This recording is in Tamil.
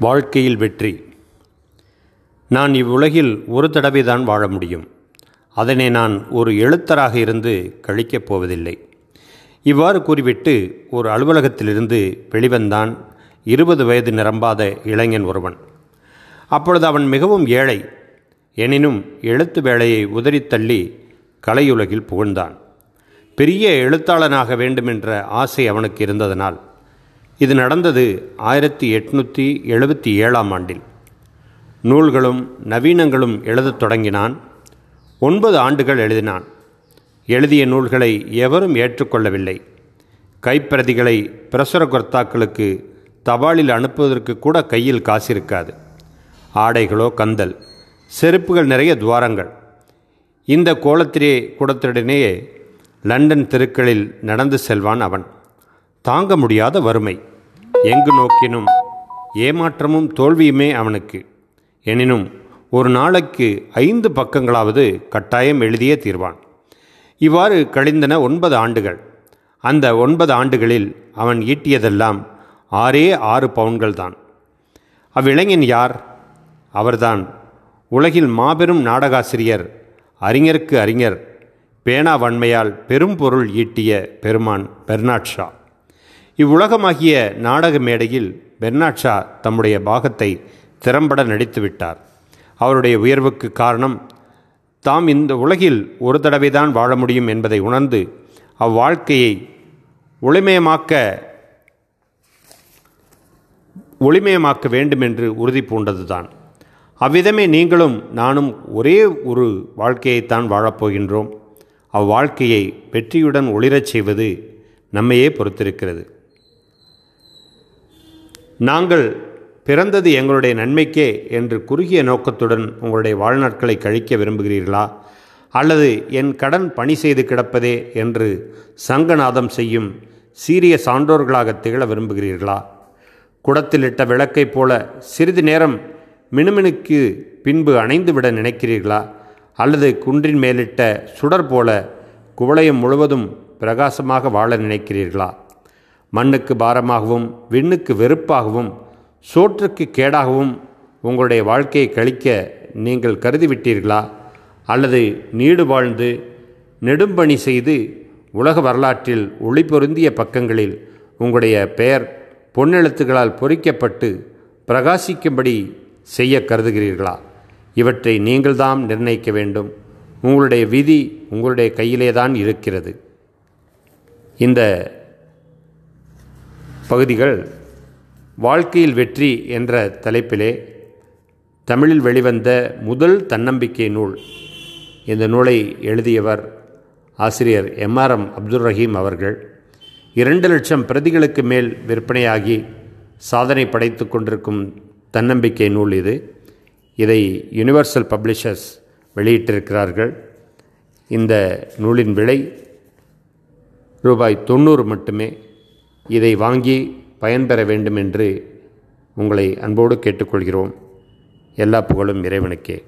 வாழ்க்கையில் வெற்றி. நான் இவ்வுலகில் ஒரு தடவை தான் வாழ முடியும். அதனை நான் ஒரு எழுத்தராக இருந்து கழிக்கப் போவதில்லை. இவ்வாறு கூறிவிட்டு ஒரு அலுவலகத்திலிருந்து வெளிவந்தான் இருபது வயது நிரம்பாத இளைஞன் ஒருவன். அப்பொழுது அவன் மிகவும் ஏழை. எனினும் எழுத்து வேலையை உதறித்தள்ளி கலையுலகில் புகழ்ந்தான். பெரிய எழுத்தாளனாக வேண்டுமென்ற ஆசை அவனுக்கு இருந்ததனால் இது நடந்தது ஆயிரத்தி எட்நூற்றி எழுபத்தி ஏழாம் ஆண்டில். நூல்களும் நவீனங்களும் எழுதத் தொடங்கினான். ஒன்பது ஆண்டுகள் எழுதினான். எழுதிய நூல்களை எவரும் ஏற்றுக்கொள்ளவில்லை. கைப்பிரதிகளை பிரசுரகர்த்தாக்களுக்கு தபாலில் அனுப்புவதற்கு கூட கையில் காசிருக்காது. ஆடைகளோ கந்தல் செருப்புகள் நிறைய துவாரங்கள். இந்த கோலத்திலே கூடத்துடனேயே லண்டன் தெருக்களில் நடந்து செல்வான் அவன். தாங்க முடியாத வறுமை. எங்கு நோக்கினும் ஏமாற்றமும் தோல்வியுமே அவனுக்கு. எனினும் ஒரு நாளைக்கு ஐந்து பக்கங்களாவது கட்டாயம் எழுதியே தீர்வான். இவ்வாறு கழிந்தன ஒன்பது ஆண்டுகள். அந்த ஒன்பது ஆண்டுகளில் அவன் ஈட்டியதெல்லாம் ஆறே ஆறு பவுன்கள் தான். அவ்விளைஞன் யார்? அவர்தான் உலகில் மாபெரும் நாடகாசிரியர் அறிஞருக்கு அறிஞர் பேனா வன்மையால் பெரும் பொருள் ஈட்டிய பெருமான் பெர்னாட் ஷா. இவ்வுலகமாகிய நாடக மேடையில் பெர்னாட்ஷா தம்முடைய பாகத்தை திறம்பட நடித்துவிட்டார். அவருடைய உயர்வுக்கு காரணம் தாம் இந்த உலகில் ஒரு தடவைதான் வாழ முடியும் என்பதை உணர்ந்து அவ்வாழ்க்கையை ஒளிமயமாக்க ஒளிமயமாக்க வேண்டுமென்று உறுதி பூண்டதுதான். அவ்விதமே நீங்களும் நானும் ஒரே ஒரு வாழ்க்கையைத்தான் வாழப்போகின்றோம். அவ்வாழ்க்கையை வெற்றியுடன் ஒளிரச் செய்வது நம்மையே பொறுத்திருக்கிறது. நாங்கள் பிறந்தது எங்களுடைய நன்மைக்கே என்று குறுகிய நோக்கத்துடன் உங்களுடைய வாழ்நாட்களை கழிக்க விரும்புகிறீர்களா? அல்லது என் கடன் பணி செய்து கிடப்பதே என்று சங்கநாதம் செய்யும் சீரிய சான்றோர்களாக திகழ விரும்புகிறீர்களா? குடத்திலிட்ட விளக்கைப் போல சிறிது நேரம் மினுமினுக்கு பின்பு அணைந்துவிட நினைக்கிறீர்களா? அல்லது குன்றின் மேலிட்ட சுடர் போல குவளையம் முழுவதும் பிரகாசமாக வாழ நினைக்கிறீர்களா? மண்ணுக்கு பாரமாகவும் விண்ணுக்கு வெறுப்பாகவும் சோற்றுக்கு கேடாகவும் உங்களுடைய வாழ்க்கையை கழிக்க நீங்கள் கருதிவிட்டீர்களா? அல்லது நீடு வாழ்ந்து நெடும்பணி செய்து உலக வரலாற்றில் ஒளி பொருந்திய பக்கங்களில் உங்களுடைய பெயர் பொன்னெழுத்துகளால் பொறிக்கப்பட்டு பிரகாசிக்கும்படி செய்ய கருதுகிறீர்களா? இவற்றை நீங்கள்தான் நிர்ணயிக்க வேண்டும். உங்களுடைய விதி உங்களுடைய கையிலே தான் இருக்கிறது. இந்த பகுதிகள் வாழ்க்கையில் வெற்றி என்ற தலைப்பிலே தமிழில் வெளிவந்த முதல் தன்னம்பிக்கை நூல். இந்த நூலை எழுதியவர் ஆசிரியர் எம்ஆர்எம் அப்துல் ரஹீம் அவர்கள். இரண்டு லட்சம் பிரதிகளுக்கு மேல் விற்பனையாகி சாதனை படைத்து கொண்டிருக்கும் தன்னம்பிக்கை நூல் இது. இதை யுனிவர்சல் பப்ளிஷர்ஸ் வெளியிட்டிருக்கிறார்கள். இந்த நூலின் விலை ரூபாய் தொண்ணூறு மட்டுமே. இதை வாங்கி பயன்பெற வேண்டும் என்று உங்களை அன்போடு கேட்டுக்கொள்கிறோம். எல்லா புகழும் இறைவனுக்கே.